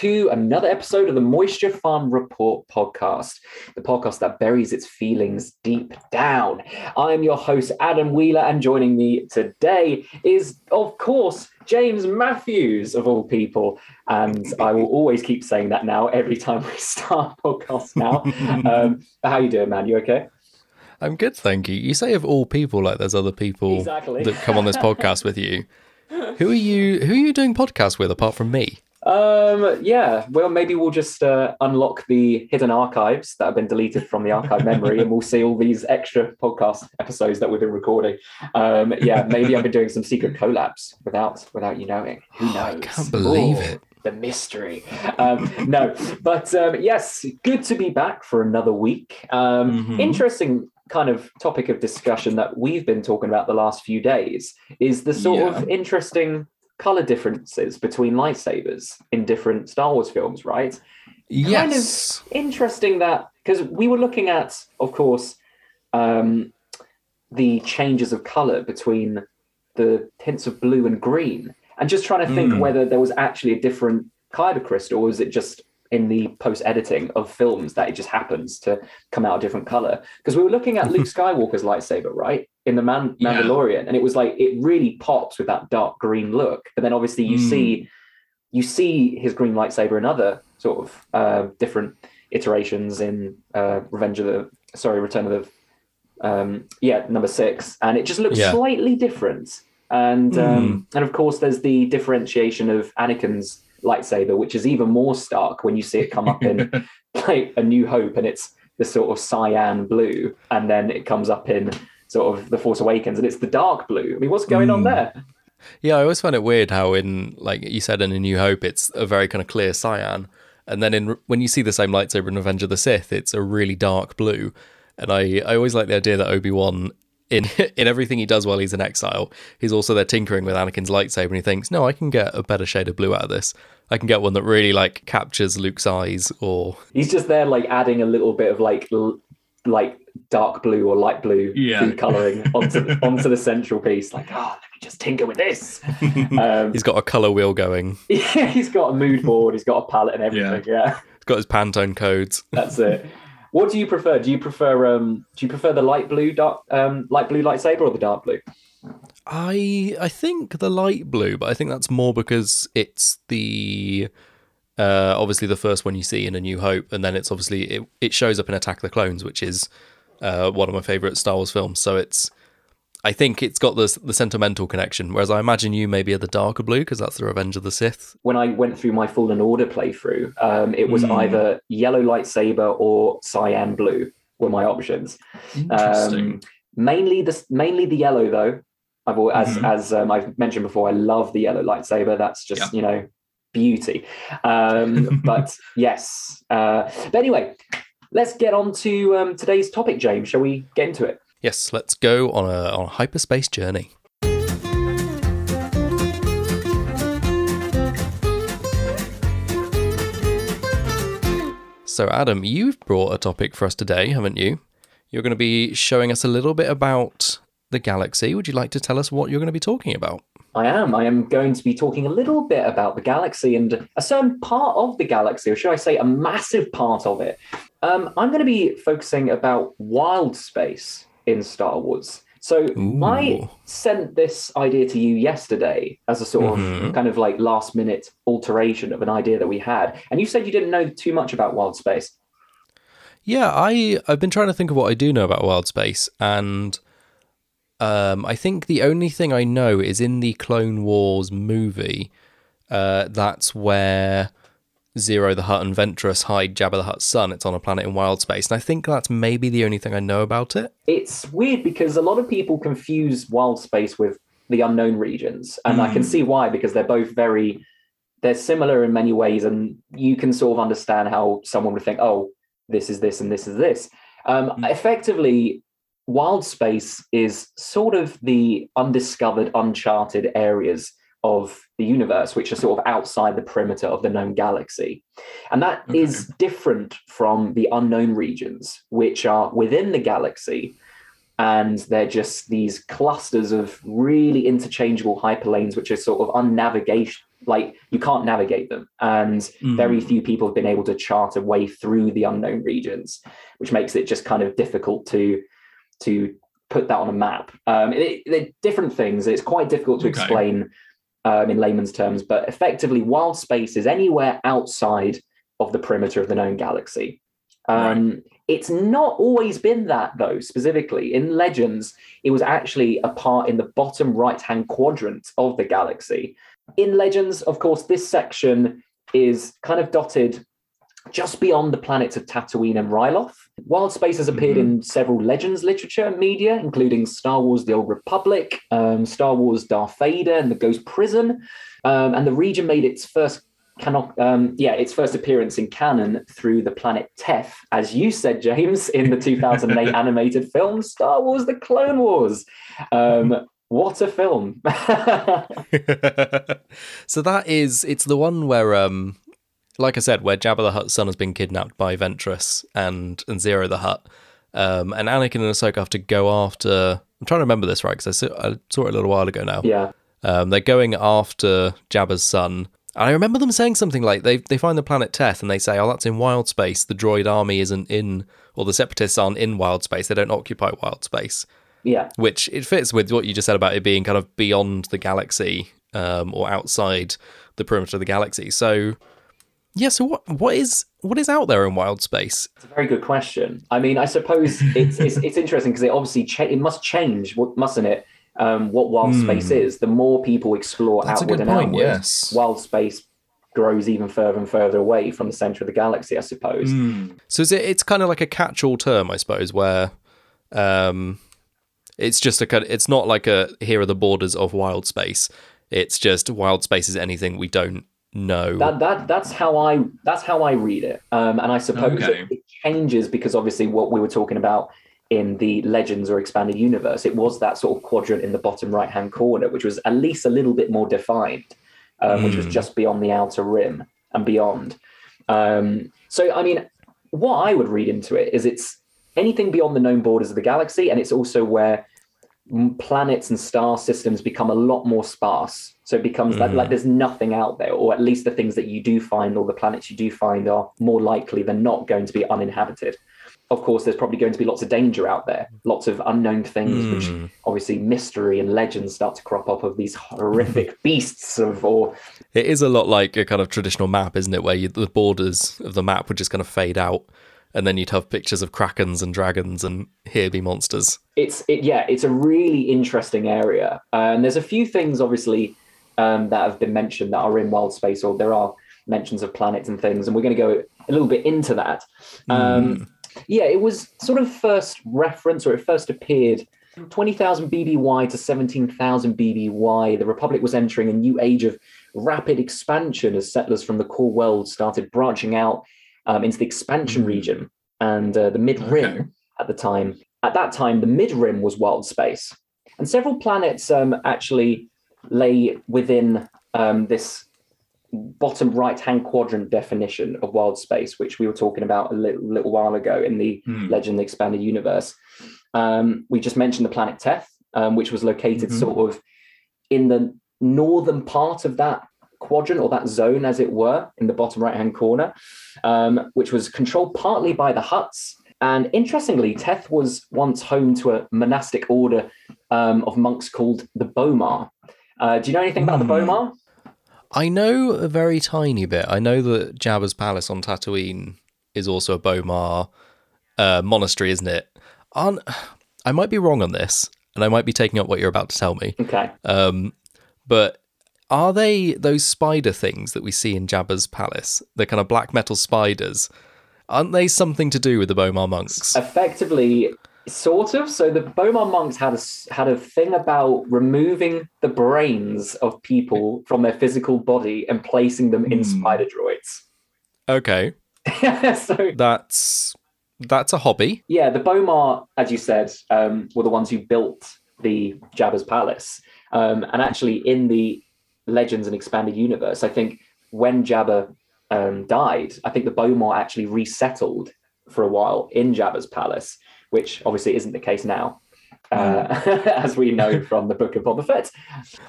Hello and welcome to another episode of the Moisture Farm Report podcast, the podcast that buries its feelings deep down. I am your host, Adam Wheeler, and joining me today is, of course, James Matthews, of all people. And I will always keep saying that now every time we start podcast now. um, how you doing, man? You okay? I'm good, thank you. You say of all people, like there's other people Exactly. that come on this podcast with you. Who are you? Who are you doing podcasts with apart from me? Um, yeah, well, maybe we'll just uh, unlock the hidden archives that have been deleted from the archive memory, and we'll see all these extra podcast episodes that we've been recording. Um, yeah, maybe I've been doing some secret collabs without without you knowing. Who knows? I can't believe Ooh, it. The mystery. Um, no, but um, yes, good to be back for another week. Um, Mhm. Interesting kind of topic of discussion that we've been talking about the last few days is the sort Yeah. of interesting color differences between lightsabers in different Star Wars films, right? Kind of- Yes. Interesting that because we were looking at, of course, um, the changes of color between the tints of blue and green, and just trying to think Mm. whether there was actually a different kyber crystal, or is it just in the post editing of films that it just happens to come out a different color? Because we were looking at Luke Skywalker's lightsaber, right, in the Man- Yeah. Mandalorian, and it was like it really pops with that dark green look, but then obviously you Mm. see you see his green lightsaber in other sort of uh, different iterations in uh, Revenge of the sorry Return of the um, yeah number six, and it just looks Yeah. slightly different. And um, and of course, there's the differentiation of Anakin's lightsaber, which is even more stark when you see it come up in like A New Hope, and it's the sort of cyan blue, and then it comes up in sort of The Force Awakens, and it's the dark blue. I mean, what's going on Mm. there? Yeah, I always find it weird how in like you said in A New Hope, it's a very kind of clear cyan, and then in when you see the same lightsaber in Revenge of the Sith, it's a really dark blue. And I, I always like the idea that Obi Wan in in everything he does while he's in exile, he's also there tinkering with Anakin's lightsaber, and he thinks, no, I can get a better shade of blue out of this. I can get one that really like captures Luke's eyes, or He's just there, like adding a little bit of like l- like dark blue or light blue Yeah. food coloring onto the, onto the central piece. Like, oh, let me just tinker with this. um, he's got a color wheel going. yeah, he's got a mood board. He's got a palette and everything. Yeah, He's got his Pantone codes. that's it. What do you prefer? Do you prefer um do you prefer the light blue dark um light blue lightsaber or the dark blue? I I think the light blue, but I think that's more because it's the uh, obviously the first one you see in A New Hope, and then it's obviously it, it shows up in Attack of the Clones, which is uh, one of my favorite Star Wars films. So it's I think it's got the the sentimental connection, whereas I imagine you maybe are the darker blue because that's the Revenge of the Sith. When I went through my Fallen Order playthrough, um, it was Hmm. either yellow lightsaber or cyan blue were my options. Interesting. Um, mainly the mainly the yellow though. I've al- as Mhm. as um, I've mentioned before, I love the yellow lightsaber. That's just Yeah. you know beauty. Um, but yes. Uh, but anyway, let's get on to um, today's topic, James. Shall we get into it? Yes, let's go on a on a hyperspace journey. So, Adam, you've brought a topic for us today, haven't you? You're going to be showing us a little bit about the galaxy. Would you like to tell us what you're going to be talking about? I am. I am going to be talking a little bit about the galaxy and a certain part of the galaxy, or should I say, a massive part of it. Um, I'm going to be focusing about wild space in Star Wars. So I sent this idea to you yesterday as a sort Mhm. of kind of like last minute alteration of an idea that we had, and you said you didn't know too much about wild space. Yeah, I I've been trying to think of what I do know about wild space, and um, I think the only thing I know is in the Clone Wars movie. Uh, that's where Ziro the Hutt and Ventress hide Jabba the Hutt's son. It's on a planet in wild space, and I think that's maybe the only thing I know about it. It's weird because a lot of people confuse wild space with the unknown regions, and I can Mm. see why because they're both very they're similar in many ways, and you can sort of understand how someone would think, oh, this is this and this is this. Um, Mm. Effectively, wild space is sort of the undiscovered, uncharted areas of the universe, which are sort of outside the perimeter of the known galaxy. And that is different from the unknown regions, which are within the galaxy. And they're just these clusters of really interchangeable hyperlanes, which are sort of unnavigation, like you can't navigate them, and Mm. very few people have been able to chart a way through the unknown regions, which makes it just kind of difficult to to put that on a map. Um, it, they're different things. It's quite difficult to Okay. explain um, in layman's terms, but effectively, wild space is anywhere outside of the perimeter of the known galaxy. Um, It's not always been that, though, specifically. In Legends, it was actually a part in the bottom right hand quadrant of the galaxy. In Legends, of course, this section is kind of dotted just beyond the planets of Tatooine and Ryloth. Wild space has appeared in several Legends literature and media, including Star Wars The Old Republic, um, Star Wars Darth Vader and the Ghost Prison. Um, and the region made its first cannot um, yeah its first appearance in canon through the planet Teth, as you said, James, in the 2008 animated film Star Wars: The Clone Wars. Um, what a film! so that is it's the one where um like I said, where Jabba the Hutt's son has been kidnapped by Ventress and and Ziro the Hutt. Um, and Anakin and Ahsoka have to go after. I'm trying to remember this right because I, saw- I saw it a little while ago now. yeah, Um, they're going after Jabba's son. And I remember them saying something like they they find the planet Teth and they say, "Oh, that's in wild space. The droid army isn't in, or the Separatists aren't in wild space. They don't occupy wild space." yeah. Which it fits with what you just said about it being kind of beyond the galaxy um, or outside the perimeter of the galaxy. So, yeah. So what what is what is out there in wild space? It's a very good question. I mean, I suppose it's it's, it's interesting because it obviously cha- it must change, mustn't it? Um, what wild Hmm. space is. The more people explore That's outward and point, outward, yes. wild space grows even further and further away from the center of the galaxy. I suppose. Hmm. So is it, it's kind of like a catch-all term, I suppose, where um, it's just a kind. It's not like a here are the borders of wild space. It's just wild space is anything we don't know. That that that's how I that's how I read it. Um, and I suppose Okay. it, it changes because obviously what we were talking about in the Legends or expanded universe, it was that sort of quadrant in the bottom right hand corner, which was at least a little bit more defined, um, which was Hmm. just beyond the outer rim and beyond. Um, so I mean, what I would read into it is it's anything beyond the known borders of the galaxy, and it's also where planets and star systems become a lot more sparse. So it becomes like, Mhm. like there's nothing out there, or at least the things that you do find or the planets you do find are more likely than not going to be uninhabited. Of course, there's probably going to be lots of danger out there, lots of unknown things, which Hmm. obviously mystery and legends start to crop up of these horrific beasts of or It is a lot like a kind of traditional map, isn't it? Where you, the borders of the map would just kind of fade out, and then you'd have pictures of krakens and dragons and here be monsters. it's it, yeah it's a really interesting area. And there's a few things obviously um, that have been mentioned that are in wild space or there are mentions of planets and things and we're going to go a little bit into that. Um, yeah it was sort of first reference or it first appeared 20,000 BBY to 17,000 BBY, the Republic was entering a new age of rapid expansion as settlers from the core world started branching out um, into the expansion Hmm. region and uh, the mid rim Okay. at the time. At that time, the mid rim was wild space, and several planets um, actually lay within um, this bottom right hand quadrant definition of wild space, which we were talking about a little, little while ago in the Hmm. Legend Expanded Universe. Um, we just mentioned the planet Teth, um, which was located Mhm. sort of in the northern part of that quadrant or that zone, as it were, in the bottom right hand corner, um, which was controlled partly by the Hutts. And interestingly, Teth was once home to a monastic order um, of monks called the B'omarr. Uh, do you know anything about the Hmm. B'omarr? I know a very tiny bit. I know that Jabba's palace on Tatooine is also a B'omarr uh, monastery, isn't it? Aren't, I might be wrong on this, and I might be taking up what you're about to tell me. Okay. Um, but are they those spider things that we see in Jabba's palace? The kind of black metal spiders. Aren't they something to do with the B'omarr monks? effectively sort of so the b'omarr monks had a had a thing about removing the brains of people from their physical body and placing them in Hmm. spider droids Okay, so that's that's a hobby. yeah the b'omarr as you said um, were the ones who built the jabba's palace um, and actually in the legends and expanded universe i think when jabba um, died i think the b'omarr actually resettled for a while in jabba's palace which obviously isn't the case now uh, as we know from the Book of Boba Fett.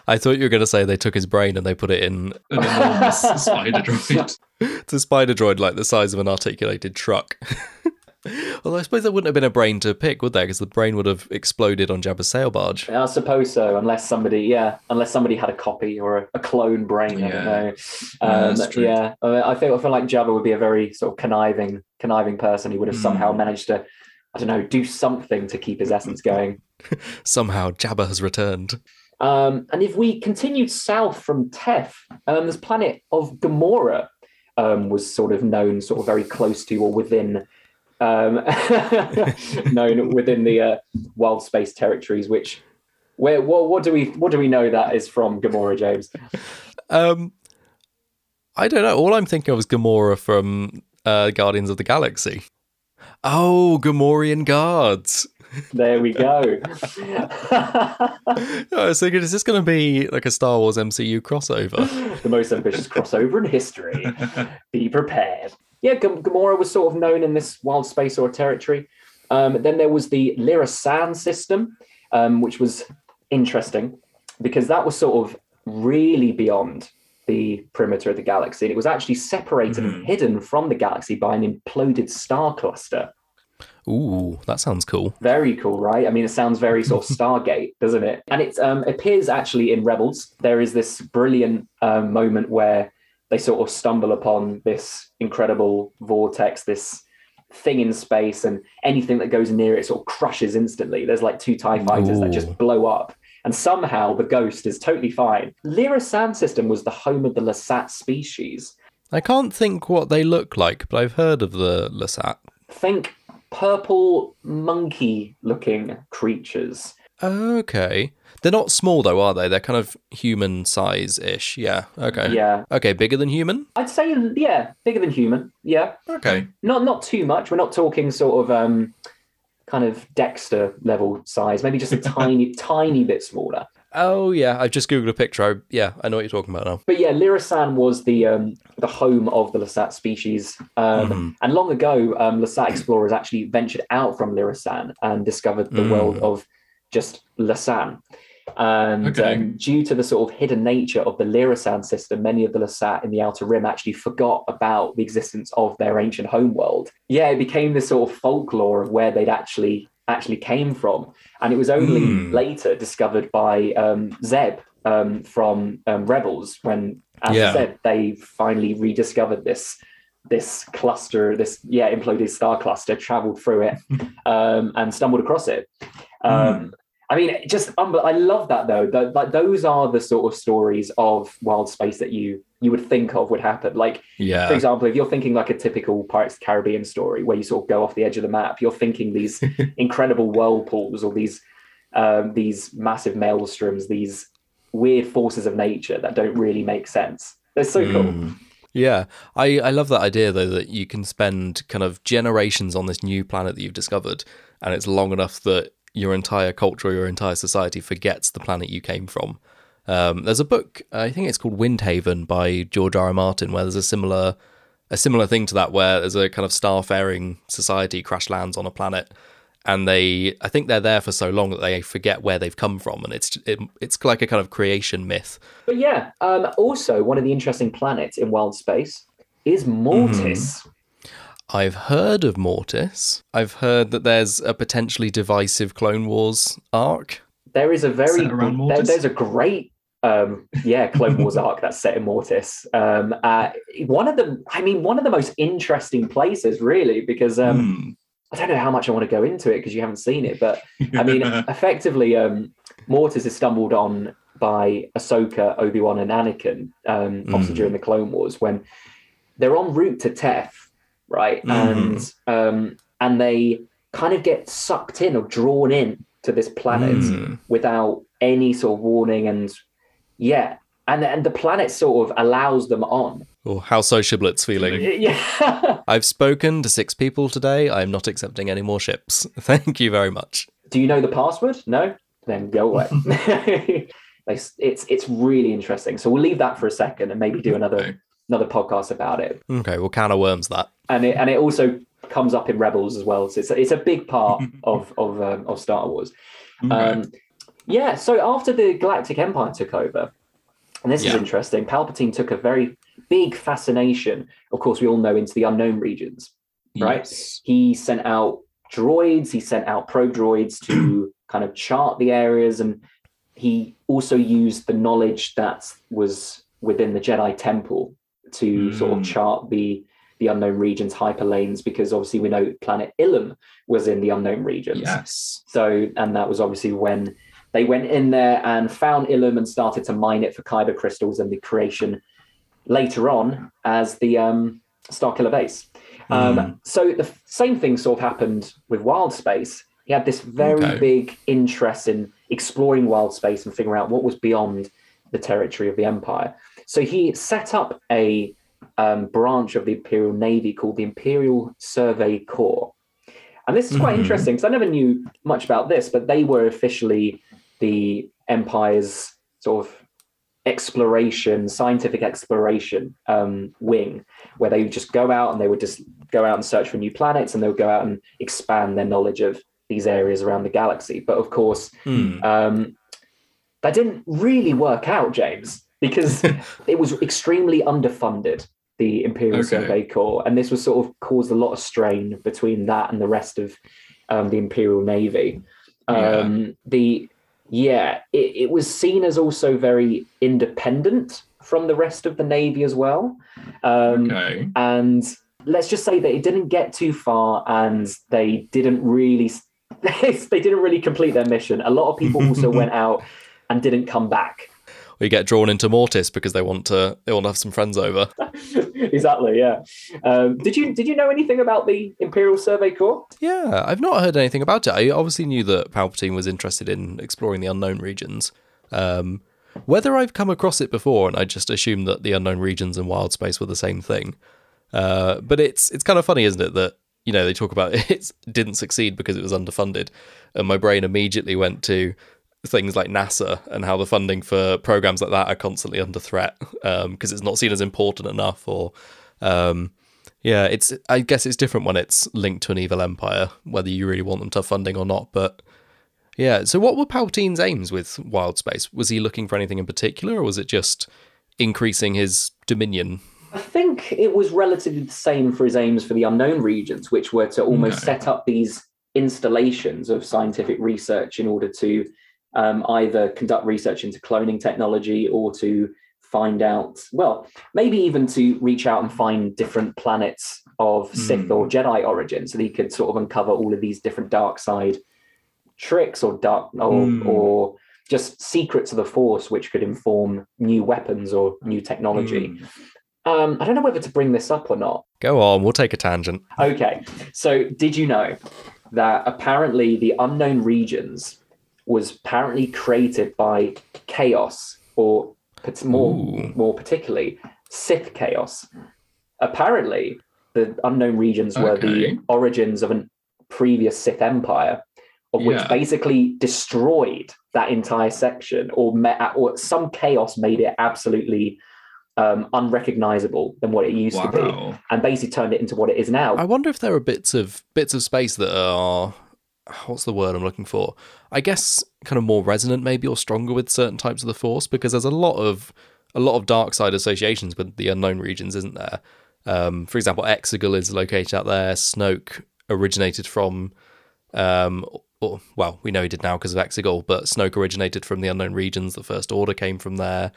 I thought you were going to say they took his brain and they put it in An enormous spider droid. it's a spider droid like the size of an articulated truck. Although I suppose there wouldn't have been a brain to pick, would there? Because the brain would have exploded on Jabba's sail barge. I suppose so, unless somebody, yeah, unless somebody had a copy or a, a clone brain. I don't know. Yeah, Um, yeah, I, mean, I feel I feel like Jabba would be a very sort of conniving, conniving person. He would have somehow Mm. managed to, I don't know, do something to keep his essence going. Somehow Jabba has returned. Um, and if we continued south from Teth, um, this planet of Gamora um, was sort of known, sort of very close to or within, um, known within the uh, wild space territories. Which, where, what, what do we, what do we know that is from Gamora, James? Um, I don't know. All I'm thinking of is Gamora from uh, Guardians of the Galaxy. Oh, Gamorrean guards. There we go. I was thinking, is this going to be like a Star Wars MCU crossover? the most ambitious crossover in history. Be prepared. Yeah, Gamora was sort of known in this wild space or territory. Um, then there was the Lira San system, um, which was interesting because that was sort of really beyond the perimeter of the galaxy. And it was actually separated and hidden from the galaxy by an imploded star cluster. Ooh, that sounds cool. Very cool, right? I mean, it sounds very sort of Stargate, doesn't it? And it um, appears actually in Rebels. There is this brilliant um, moment where they sort of stumble upon this incredible vortex, this thing in space, and anything that goes near it sort of crushes instantly. There's like two TIE fighters that just blow up. And somehow the ghost is totally fine. Lira San System was the home of the Lasat species. I can't think what they look like, but I've heard of the Lasat. Think purple monkey looking creatures. Okay. They're not small though, are they? They're kind of human size ish. Yeah. Okay. Yeah. Okay, bigger than human? I'd say yeah, bigger than human. Yeah, Okay. not not too much. We're not talking sort of um, kind of Dexter level size. Maybe just a tiny, tiny bit smaller. Oh yeah, I've just googled a picture. I, yeah, I know what you're talking about now. But yeah, Lira San was the um, the home of the Lasat species, um, Mhm. and long ago, um, Lasat explorers actually ventured out from Lira San and discovered the Mm. world of just Lasan. And Okay. um, due to the sort of hidden nature of the Lira San system, many of the Lasat in the Outer Rim actually forgot about the existence of their ancient homeworld. Yeah, it became this sort of folklore of where they'd actually actually came from, and it was only Hmm. later discovered by um, Zeb um, from um, Rebels when, as Yeah. I said, they finally rediscovered this this cluster, this yeah imploded star cluster, traveled through it um, and stumbled across it. Um, I mean, just um, I love that though. Th- like those are the sort of stories of wild space that you you would think of would happen. Like for example, if you're thinking like a typical Pirates of the Caribbean story where you sort of go off the edge of the map, you're thinking these incredible whirlpools or these um, these massive maelstroms, these weird forces of nature that don't really make sense. They're so cool. Mm. Yeah, I, I love that idea though that you can spend kind of generations on this new planet that you've discovered, and it's long enough that your entire culture, your entire society forgets the planet you came from. Um, there's a book, I think it's called Windhaven by George R. R. Martin, where there's a similar a similar thing to that, where there's a kind of starfaring society crash lands on a planet, and they I think they're there for so long that they forget where they've come from, and it's it, it's like a kind of creation myth. But yeah, um, also one of the interesting planets in wild space is Mortis. I've heard of Mortis. I've heard that there's a potentially divisive Clone Wars arc. There is a very Set around there- there's a great um yeah Clone Wars arc that's set in Mortis. Um, uh, one of the I mean one of the most interesting places really because um Hmm. I don't know how much I want to go into it because you haven't seen it, but I mean, effectively, um, Mortis is stumbled on by Ahsoka, Obi Wan, and Anakin, um, obviously Mm. during the Clone Wars when they're en route to Teth, right? Mm-hmm. And um, and they kind of get sucked in or drawn in to this planet Mm. without any sort of warning, and yeah, and and the planet sort of allows them on. Or how so Shiblets feeling. Yeah. I've spoken to six people today. I'm not accepting any more ships. Thank you very much. Do you know the password? No? Then go away. it's, it's it's really interesting. So we'll leave that for a second and maybe do another. Another podcast about it. Okay, well, can of worms that. And it and it also comes up in Rebels as well. So it's a, it's a big part of of um, of Star Wars. Okay. Um, yeah, so after the Galactic Empire took over, and this is interesting, Palpatine took a very big fascination, of course, we all know, into the unknown regions. right? Yes. He sent out droids, he sent out probe droids to kind of chart the areas, and he also used the knowledge that was within the Jedi Temple to sort of Mm. chart the the unknown regions hyperlanes because obviously we know planet Ilum was in the unknown regions. Yes. So, and that was obviously when they went in there and found Ilum and started to mine it for kyber crystals and the creation later on as the um, Starkiller base. Um, Mm. So the same thing sort of happened with Wild Space. He had this very Okay. big interest in exploring wild space and figuring out what was beyond the territory of the Empire. So he set up a um, branch of the Imperial Navy called the Imperial Survey Corps. And this is quite Mhm. interesting because I never knew much about this, but they were officially the Empire's sort of exploration, scientific exploration um, wing, where they would just go out and they would just go out and search for new planets and they would go out and expand their knowledge of these areas around the galaxy. But of course, Hmm. um, that didn't really work out, James, because it was extremely underfunded, the Imperial Okay. Survey Corps, and this was sort of caused a lot of strain between that and the rest of um, the Imperial Navy. Um, The yeah, it, it was seen as also very independent from the rest of the Navy as well. Um, okay. and let's just say that it didn't get too far and they didn't really they didn't really complete their mission a lot of people also went out and didn't come back Or you get drawn into Mortis because they want to they want to have some friends over. exactly yeah um, did you did you know anything about the imperial survey corps Yeah, I've not heard anything about it. I obviously knew that Palpatine was interested in exploring the unknown regions. Um, whether I've come across it before, and I just assumed that the unknown regions and wild space were the same thing. Uh, but it's it's kind of funny, isn't it, that you know they talk about it didn't succeed because it was underfunded, and my brain immediately went to things like NASA and how the funding for programs like that are constantly under threat because it's not seen as important enough or um, yeah, it's. I guess it's different when it's linked to an evil empire, whether you really want them to have funding or not. But yeah, so what were Palpatine's aims with Wild Space? Was he looking for anything in particular, or was it just increasing his dominion? i think it was relatively the same for his aims for the unknown regions which were to almost Okay. set up these installations of scientific research in order to um, either conduct research into cloning technology or to find out, well, maybe even to reach out and find different planets of Sith Hmm. or Jedi origin, so that he could sort of uncover all of these different dark side tricks or dark or, Hmm. or just secrets of the Force, which could inform new weapons or new technology. Mm. Um, I don't know whether to bring this up or not. Go on, we'll take a tangent. Okay, so did you know that apparently the unknown regions was apparently created by chaos, or more Ooh. more particularly Sith chaos? Apparently, the unknown regions were the origins of a previous Sith empire, of which Yeah. basically destroyed that entire section, or met, or some chaos made it absolutely um, unrecognizable than what it used to be and basically turned it into what it is now. I wonder if there are bits of bits of space that are what's the word I'm looking for? I guess kind of more resonant maybe or stronger with certain types of the force because there's a lot of a lot of dark side associations with the unknown regions, isn't there? Um, for example, Exegol is located out there. Snoke originated from um, or, well, we know he did now because of Exegol, but Snoke originated from the unknown regions. The First Order came from there.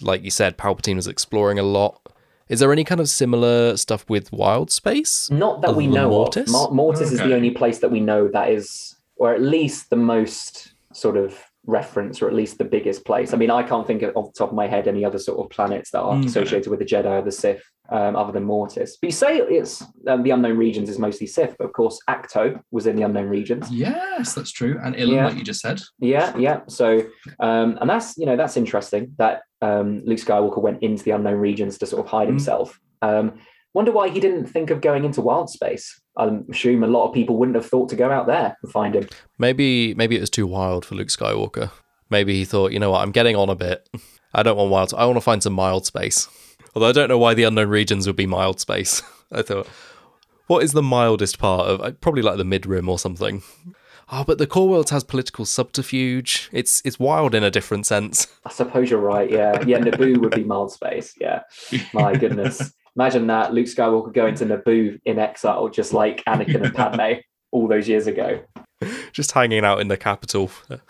Like you said, Palpatine was exploring a lot. Is there any kind of similar stuff with Wild Space? Not that Other we than know Mortis? of. Mor- Mortis is the only place that we know that is, or at least the most sort of reference, or at least the biggest place. I mean, I can't think of, off the top of my head any other sort of planets that are Okay. associated with the Jedi or the Sith, um, other than Mortis. But you say it's um, the unknown regions is mostly Sith, but of course, Ahch-To was in the unknown regions. Yes, that's true. And Ilum, Yeah. like you just said. Yeah, yeah. So, um, and that's you know that's interesting that um, Luke Skywalker went into the unknown regions to sort of hide Mm. himself. Um, wonder why he didn't think of going into wild space. I assume a lot of people wouldn't have thought to go out there and find him. Maybe maybe it was too wild for Luke Skywalker. Maybe he thought, you know what, I'm getting on a bit. I don't want wild. I want to find some mild space. Although I don't know why the unknown regions would be mild space. I thought, what is the mildest part of? Uh, probably like the mid rim or something. Oh, but the core worlds has political subterfuge. It's it's wild in a different sense. I suppose you're right. Yeah, yeah. Naboo would be mild space. Yeah, my goodness. Imagine that Luke Skywalker going to Naboo in exile, just like Anakin and Padme all those years ago. Just hanging out in the capital, at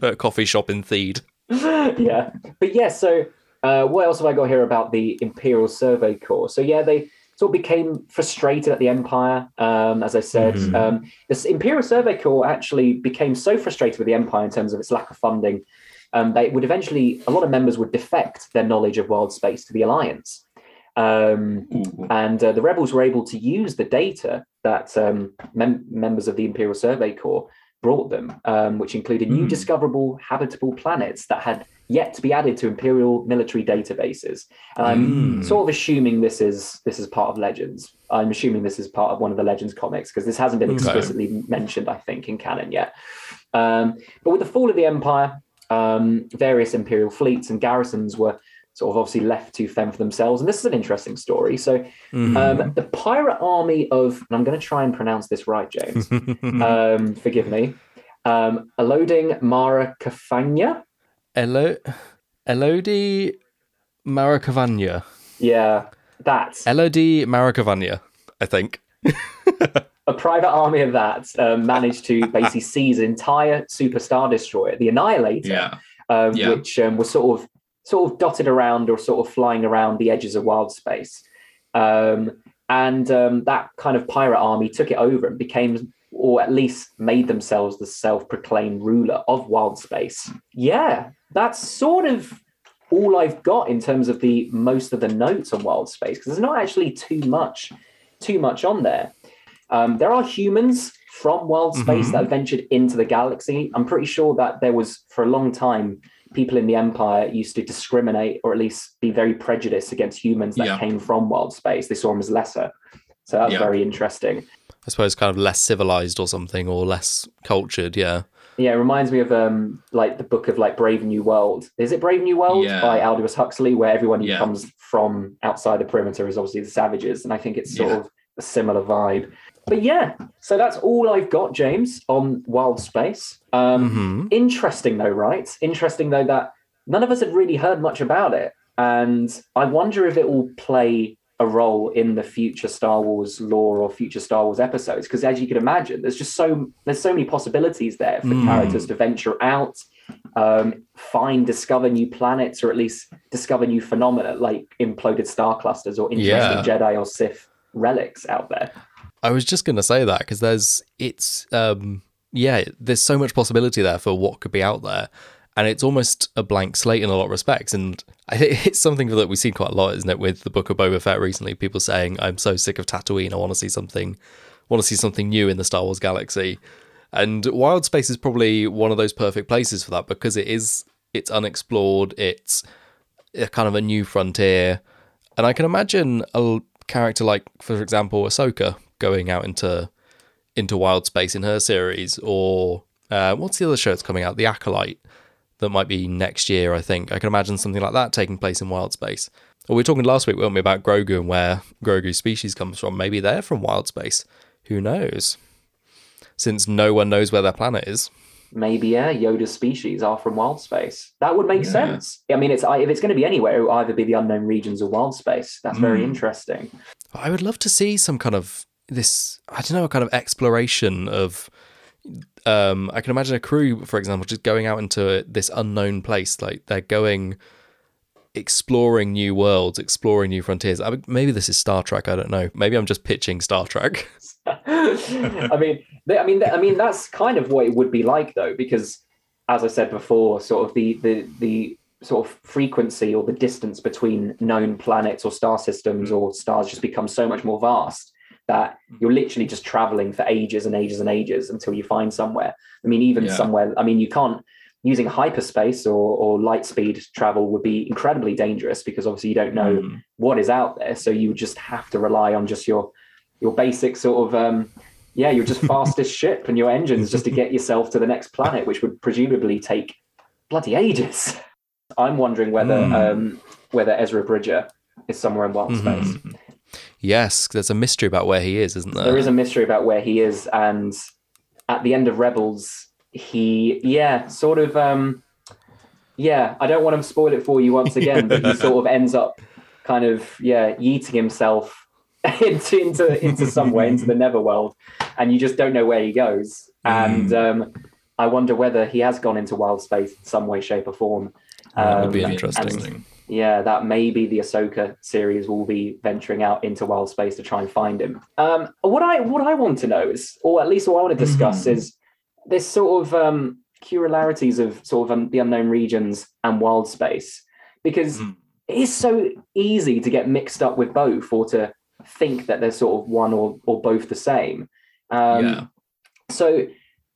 a coffee shop in Theed. yeah, but yeah. So, uh, what else have I got here about the Imperial Survey Corps? So, yeah, they sort of became frustrated at the Empire. Um, as I said, Mhm. um, this Imperial Survey Corps actually became so frustrated with the Empire in terms of its lack of funding. Um, they would eventually, a lot of members would defect their knowledge of wild space to the Alliance. Um, and uh, the rebels were able to use the data that um, mem- members of the Imperial Survey Corps brought them, um, which included new Hmm. discoverable habitable planets that had yet to be added to Imperial military databases. I'm Hmm. sort of assuming this is this is part of Legends. I'm assuming this is part of one of the Legends comics because this hasn't been Okay. explicitly mentioned, I think, in canon yet. Um, but with the fall of the Empire, um, various Imperial fleets and garrisons were sort of obviously left to fend for themselves. And this is an interesting story. So Mhm. um, the pirate army of, and I'm going to try and pronounce this right, James. um, forgive me. Um, Eloding Mara Kafanya. Elo- Elodie Maracavania. Yeah, that. Elodie Maracavania, I think. A private army of that um, managed to basically seize an entire superstar destroyer, the Annihilator, Yeah. um, Yeah. which um, was sort of sort of dotted around or sort of flying around the edges of wild space. Um, and um, that kind of pirate army took it over and became, or at least made themselves the self-proclaimed ruler of wild space. Yeah, that's sort of all I've got in terms of the most of the notes on wild space because there's not actually too much, too much on there. Um, there are humans from wild space Mhm. that ventured into the galaxy. I'm pretty sure that there was for a long time people in the empire used to discriminate or at least be very prejudiced against humans that Yeah. came from wild space. They saw them as lesser. So that's Yeah. very interesting. I suppose kind of less civilized or something, or less cultured, yeah. Yeah, it reminds me of um like the book of like Brave New World. Is it Brave New World Yeah. by Aldous Huxley, where everyone who Yeah. comes from outside the perimeter is obviously the savages, and I think it's sort Yeah. of a similar vibe. But yeah, so that's all I've got, James, on Wild Space. Um, hmm Interesting though, right? Interesting though that none of us had really heard much about it, and I wonder if it will play a role in the future Star Wars lore or future Star Wars episodes. Because as you can imagine, there's just so there's so many possibilities there for Mm. characters to venture out, um, find, discover new planets, or at least discover new phenomena like imploded star clusters or interesting Jedi or Sith relics out there. I was just going to say that because there's, it's, um, yeah, there's so much possibility there for what could be out there. And it's almost a blank slate in a lot of respects. And I think it's something that we've seen quite a lot, isn't it, with the Book of Boba Fett recently? People saying, I'm so sick of Tatooine. I want to see something, want to see something new in the Star Wars galaxy. And Wild Space is probably one of those perfect places for that because it is, it's unexplored. It's a kind of a new frontier. And I can imagine a character like, for example, Ahsoka going out into into wild space in her series, or uh, what's the other show that's coming out? The Acolyte that might be next year. I think I can imagine something like that taking place in wild space. Well, we were talking last week, weren't we, about Grogu and where Grogu's species comes from? Maybe they're from wild space. Who knows? Since no one knows where their planet is. maybe yeah, Yoda's species are from wild space. That would make Yeah. sense. I mean, it's if it's going to be anywhere, it will either be the unknown regions or wild space. That's very Mm. interesting. I would love to see some kind of this. I don't know, a kind of exploration of. Um, I can imagine a crew, for example, just going out into this unknown place. Like they're going, exploring new worlds, exploring new frontiers. I mean, maybe this is Star Trek. I don't know. Maybe I'm just pitching Star Trek. I mean, th- I mean, th- I mean, that's kind of what it would be like, though, because as I said before, sort of the the the sort of frequency or the distance between known planets or star systems or stars just becomes so much more vast that you're literally just traveling for ages and ages and ages until you find somewhere. I mean, even Yeah. somewhere. I mean, you can't using hyperspace or or light speed travel would be incredibly dangerous because obviously you don't know Mm. what is out there. So you just have to rely on just your your basic sort of um, yeah, you're just fastest ship and your engines just to get yourself to the next planet, which would presumably take bloody ages. I'm wondering whether Mm. um, whether Ezra Bridger is somewhere in wild Mhm. space. Yes, there's a mystery about where he is, isn't there? There is a mystery about where he is, and at the end of Rebels, he yeah, sort of um, yeah. I don't want to spoil it for you once again, but he sort of ends up kind of yeah yeeting himself into into into somewhere into the netherworld, and you just don't know where he goes. And um, I wonder whether he has gone into wild space in some way, shape, or form. That would be Um, interesting. and- yeah, that maybe the Ahsoka series will be venturing out into wild space to try and find him. Um, what I what I want to know is, or at least what I want to discuss Mhm. is this sort of um, curularities of sort of um, the unknown regions and wild space, because Mhm. it is so easy to get mixed up with both, or to think that they're sort of one or or both the same. Um, yeah. so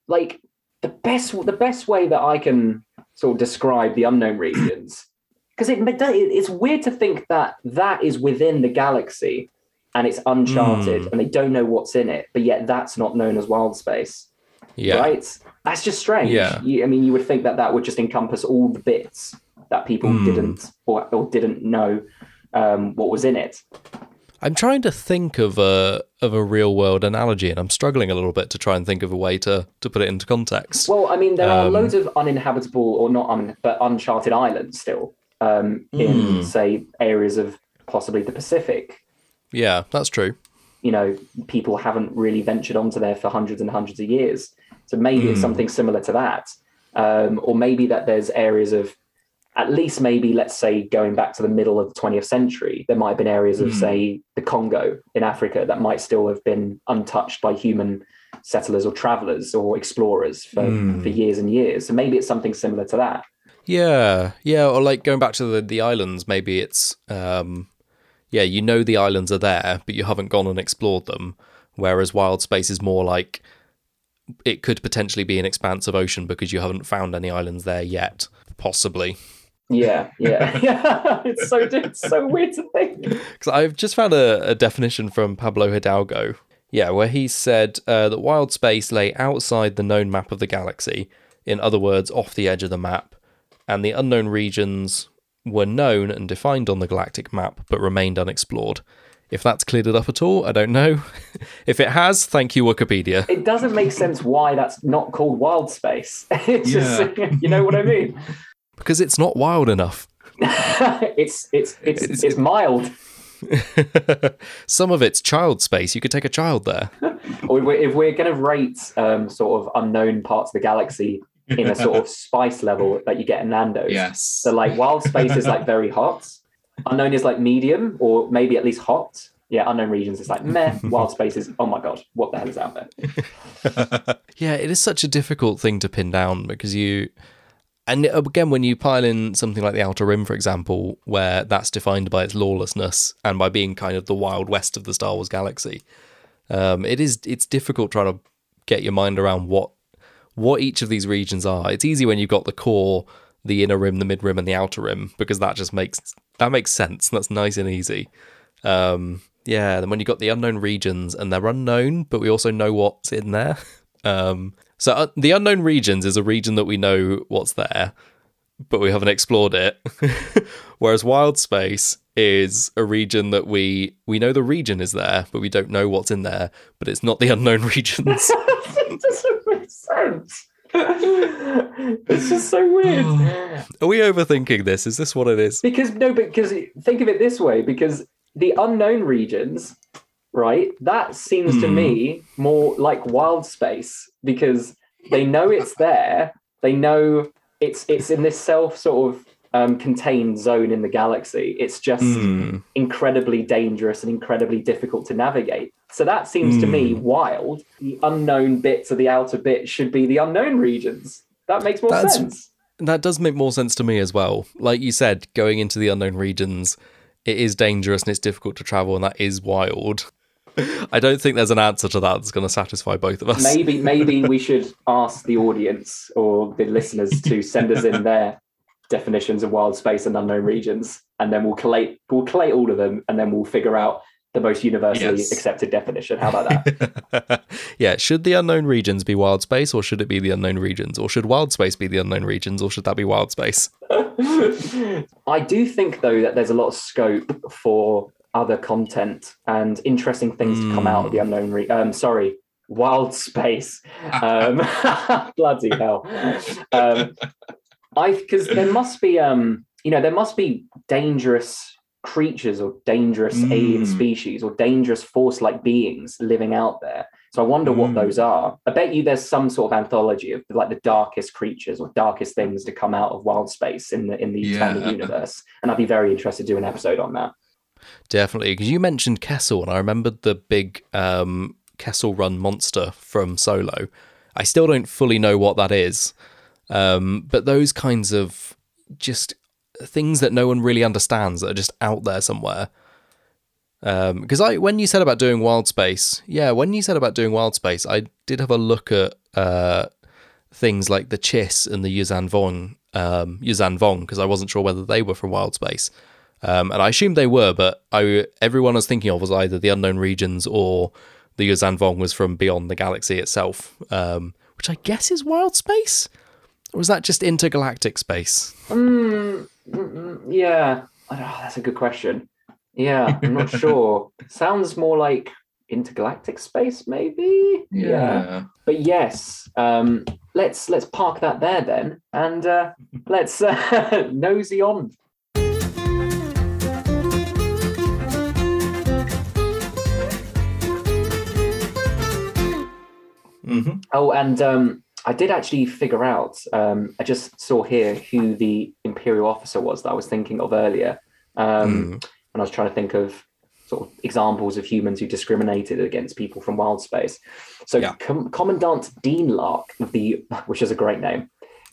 like the best the best way that i can sort of describe the unknown regions because it, it's weird to think that that is within the galaxy and it's uncharted Hmm. and they don't know what's in it but yet that's not known as wild space Yeah. right that's just strange Yeah. You- i mean you would think that that would just encompass all the bits that people Hmm. didn't or, or didn't know um, what was in it I'm trying to think of a of a real world analogy, and I'm struggling a little bit to try and think of a way to to put it into context. Well, I mean, there are Um, loads of uninhabitable or not un, but uncharted islands still um, in, Mm. say, areas of possibly the Pacific. yeah, that's true. You know, people haven't really ventured onto there for hundreds and hundreds of years. So maybe it's Mm. something similar to that, um, or maybe that there's areas of, at least maybe let's say going back to the middle of the 20th century, there might have been areas of Mm. say the Congo in Africa that might still have been untouched by human settlers or travelers or explorers for, Mm. for years and years. So maybe it's something similar to that. Yeah, yeah, or like going back to the the islands, maybe it's um, yeah, you know the islands are there, but you haven't gone and explored them. Whereas wild space is more like it could potentially be an expanse of ocean because you haven't found any islands there yet, possibly. Yeah, yeah, yeah. It's so it's so weird to think. Because I've just found a, a definition from Pablo Hidalgo. Yeah, where he said uh, that wild space lay outside the known map of the galaxy, in other words, off the edge of the map, and the unknown regions were known and defined on the galactic map but remained unexplored. If that's cleared it up at all, I don't know. if it has, thank you, Wikipedia. It doesn't make sense why that's not called wild space. It's just, Yeah. you know what I mean? Because it's not wild enough. it's it's it's It's- it's mild. Some of it's child space. You could take a child there. Or if we're, if we're going to rate um, sort of unknown parts of the galaxy in a sort of spice level that you get in Nando's, yes. so like wild space is like very hot, unknown is like medium or maybe at least hot. Yeah, unknown regions is like meh. Wild space is oh my god, what the hell is out there? Yeah, it is such a difficult thing to pin down because you, and again, when you pile in something like the Outer Rim, for example, where that's defined by its lawlessness and by being kind of the Wild West of the Star Wars galaxy, um, it is it's difficult trying to get your mind around what what each of these regions are. It's easy when you've got the core, the inner rim, the mid rim, and the outer rim because that just makes that makes sense. That's nice and easy. Um, yeah, then when you've got the unknown regions and they're unknown, but we also know what's in there. Um, so uh, the unknown regions is a region that we know what's there, but we haven't explored it. Whereas wild space is a region that we we know the region is there, but we don't know what's in there. But it's not the unknown regions. it doesn't make sense. it's just so weird. Are we overthinking this? Is this what it is? because no, because think of it this way: because the unknown regions, right? That seems to Hmm. me more like wild space because they know it's there. They know it's it's in this self sort of um, contained zone in the galaxy. It's just Hmm. incredibly dangerous and incredibly difficult to navigate. So that seems to me Hmm. wild. The unknown bits of the outer bit should be the unknown regions. That makes more That's- sense. That does make more sense to me as well. Like you said, going into the unknown regions, it is dangerous and it's difficult to travel, and that is wild. I don't think there's an answer to that that's going to satisfy both of us. maybe maybe we should ask the audience or the listeners to send us in their definitions of wild space and unknown regions and then we'll collate we'll collate all of them and then we'll figure out the most universally Yes. accepted definition how about that yeah, should the unknown regions be wild space, or should it be the unknown regions, or should wild space be the unknown regions, or should that be wild space? i do think though that there's a lot of scope for other content and interesting things to come out of the unknown re- um sorry Wild Space. Um, bloody hell. Um, I because there must be um you know there must be dangerous creatures or dangerous Mm. alien species or dangerous force-like beings living out there. So I wonder what Mm. those are. I bet you there's some sort of anthology of like the darkest creatures or darkest things to come out of wild space in the in the expanded universe. And I'd be very interested to do an episode on that. Definitely, because you mentioned Kessel, and I remembered the big um, Kessel Run monster from Solo. I still don't fully know what that is, um, but those kinds of just things that no one really understands that are just out there somewhere. Because I, when you said about doing Wild Space, yeah, when you said about doing Wild Space, I did have a look at uh, things like the Chiss and the Yuuzhan Vong, um, Yuuzhan Vong, because I wasn't sure whether they were from Wild Space. Um, and I assumed they were, but I everyone I was thinking of was either the unknown regions or the Yuuzhan Vong was from beyond the galaxy itself, um, which I guess is wild space, or is that just intergalactic space? Mm, mm, mm, yeah, know, that's a good question. Yeah, I'm not sure. Sounds more like intergalactic space, maybe. Yeah. but yes, um, let's let's park that there then, and uh, let's uh, nosy on. Mhm. Oh, and um, I did actually figure out. Um, I just saw here who the imperial officer was that I was thinking of earlier, um, and I was trying to think of sort of examples of humans who discriminated against people from wild space. So, Yeah. Com- Commandant Dean Lark of the, which is a great name.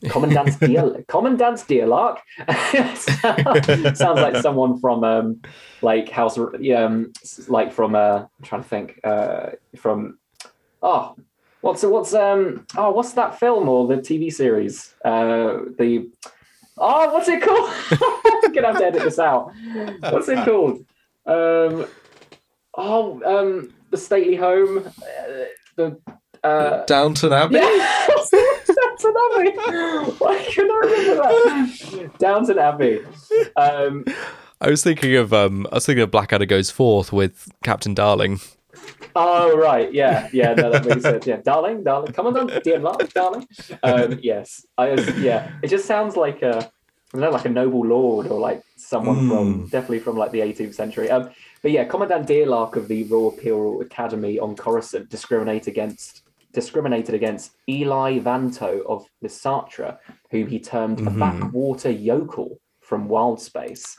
Commandant Dear Commandant Dearlark sounds like someone from um, like House, um, like from uh, I'm trying to think uh, from oh What's what's um oh what's that film or the TV series? Uh the oh what's it called? I'm gonna have to edit this out. What's it called? Um oh um the stately home. Uh, the uh Downton Abbey. Downton Abbey. Why can I remember that? Downton Abbey. Um, I was thinking of um, I was thinking of Blackadder goes forth with Captain Darling. Oh right, yeah, yeah, no, that makes sense. Yeah, darling, darling, come on, down, dear love, darling. Um, yes, I was, yeah. It just sounds like a, I don't know, like a noble lord or like someone from definitely from like the 18th century. Um, but yeah, Commandant Dearlark of the Royal Imperial Academy on Coruscant discriminate against discriminated against Eli Vanto of Lysatra, whom he termed a backwater yokel from Wild Space.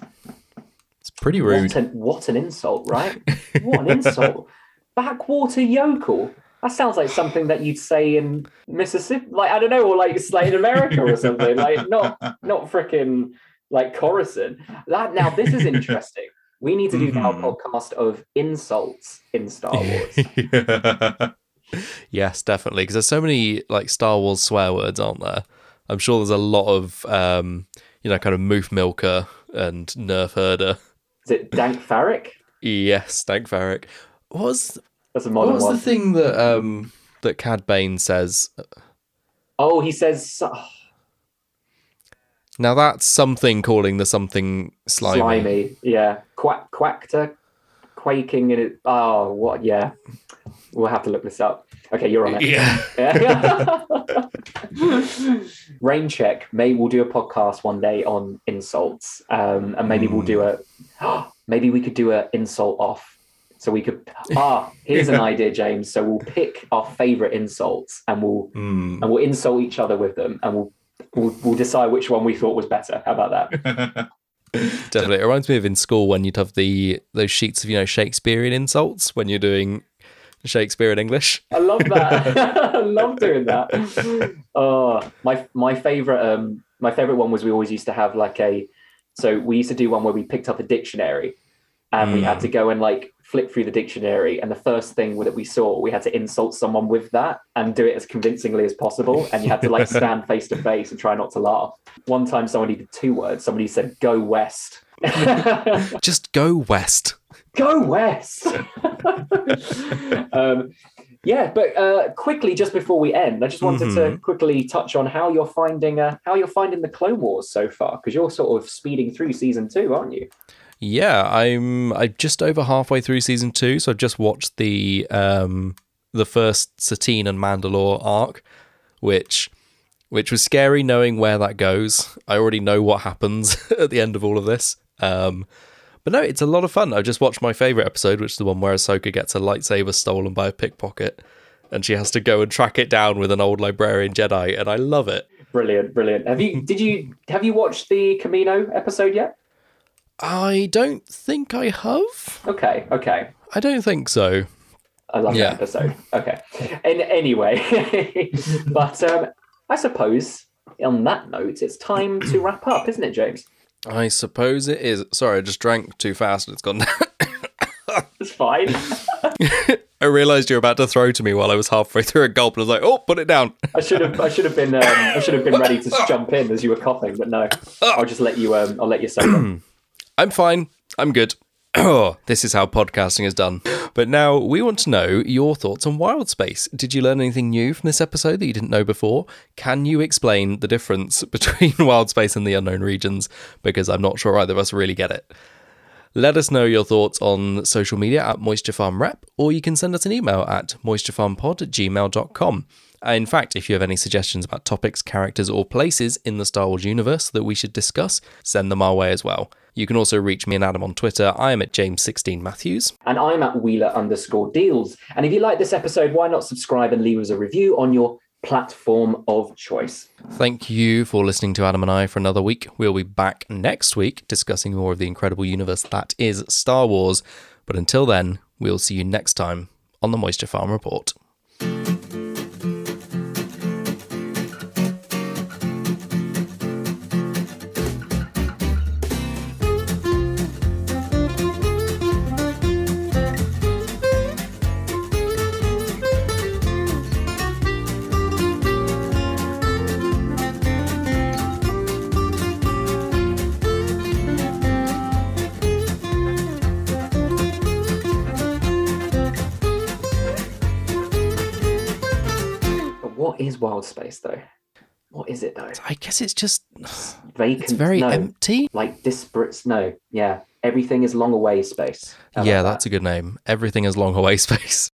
It's pretty rude. What an, what an insult, right? What an insult. Backwater yokel. That sounds like something that you'd say in Mississippi, like I don't know, or like like in America or something. Like not not freaking like Coruscant. That now this is interesting. We need to do a Mhm. podcast of insults in Star Wars. yes, definitely. Because there's so many like Star Wars swear words, aren't there? I'm sure there's a lot of um, you know, kind of moof milker and nerf herder. Is it Dank Farrik? Yes, Dank Varric. What was That's a what modern was one. the thing that um that Cad Bane says? Oh, he says oh, Now that's something calling the something slimy. slimy. Yeah, quack quackter, quaking in it. Oh, what? Yeah, we'll have to look this up. Okay, you're on it. Yeah. Yeah. Rain check. Maybe we'll do a podcast one day on insults, um, and maybe we'll do a. Maybe we could do a insult off. So we could. Ah, here's an idea, James. So we'll pick our favorite insults, and we'll Mm. and we'll insult each other with them, and we'll we'll, we'll decide which one we thought was better. How about that? Definitely. It reminds me of in school when you'd have the those sheets of, you know, Shakespearean insults when you're doing Shakespeare in English. I love that. I love doing that. Oh, my my favorite um my favorite one was we always used to have like a so we used to do one where we picked up a dictionary and we had to go and like flip through the dictionary and the first thing that we saw we had to insult someone with that and do it as convincingly as possible and you had to like stand face to face and try not to laugh. One time somebody did two words. Somebody said go west. Just go west. go west. um, yeah, but uh, quickly, just before we end, I just wanted to quickly touch on how you're finding uh, how you're finding the Clone Wars so far, because you're sort of speeding through season two, aren't you? Yeah, I'm I'm just over halfway through season two, so I've just watched the um the first Satine and Mandalore arc, which which was scary knowing where that goes. I already know what happens at the end of all of this. Um, but no, it's a lot of fun. I just watched my favorite episode, which is the one where Ahsoka gets her lightsaber stolen by a pickpocket, and she has to go and track it down with an old librarian Jedi, and I love it. Brilliant, brilliant. Have you did you have you watched the Kamino episode yet? I don't think I have. Okay, okay. I don't think so. I love Yeah. that episode. Okay. And anyway, but um, I suppose on that note, it's time to wrap up, isn't it, James? I suppose it is. Sorry, I just drank too fast and it's gone. It's fine. I realised you were about to throw to me while I was halfway through a gulp, and I was like, "Oh, put it down." I should have. I should have been. Um, I should have been ready to jump in as you were coughing, but no. I'll just let you. Um, I'll let you. I'm fine. I'm good. This is how podcasting is done. But now we want to know your thoughts on Wild Space. Did you learn anything new from this episode that you didn't know before? Can you explain the difference between Wild Space and the Unknown Regions? Because I'm not sure either of us really get it. Let us know your thoughts on social media at Moisture Farm Rep, or you can send us an email at moisturefarmpod at gmail.com. Uh, In fact, if you have any suggestions about topics, characters, or places in the Star Wars universe that we should discuss, send them our way as well. You can also reach me and Adam on Twitter. I am at James16Matthews. and I'm at Wheeler underscore deals. And if you like this episode, why not subscribe and leave us a review on your platform of choice? Thank you for listening to Adam and I for another week. We'll be back next week discussing more of the incredible universe that is Star Wars. But until then, we'll see you next time on the Moisture Farm Report. Is wild space, though? What is it, though? I guess it's just Vacant. it's very no. empty. Like disparate. snow. Yeah. Everything is long away space. How yeah, that's a good name. Everything is long away space.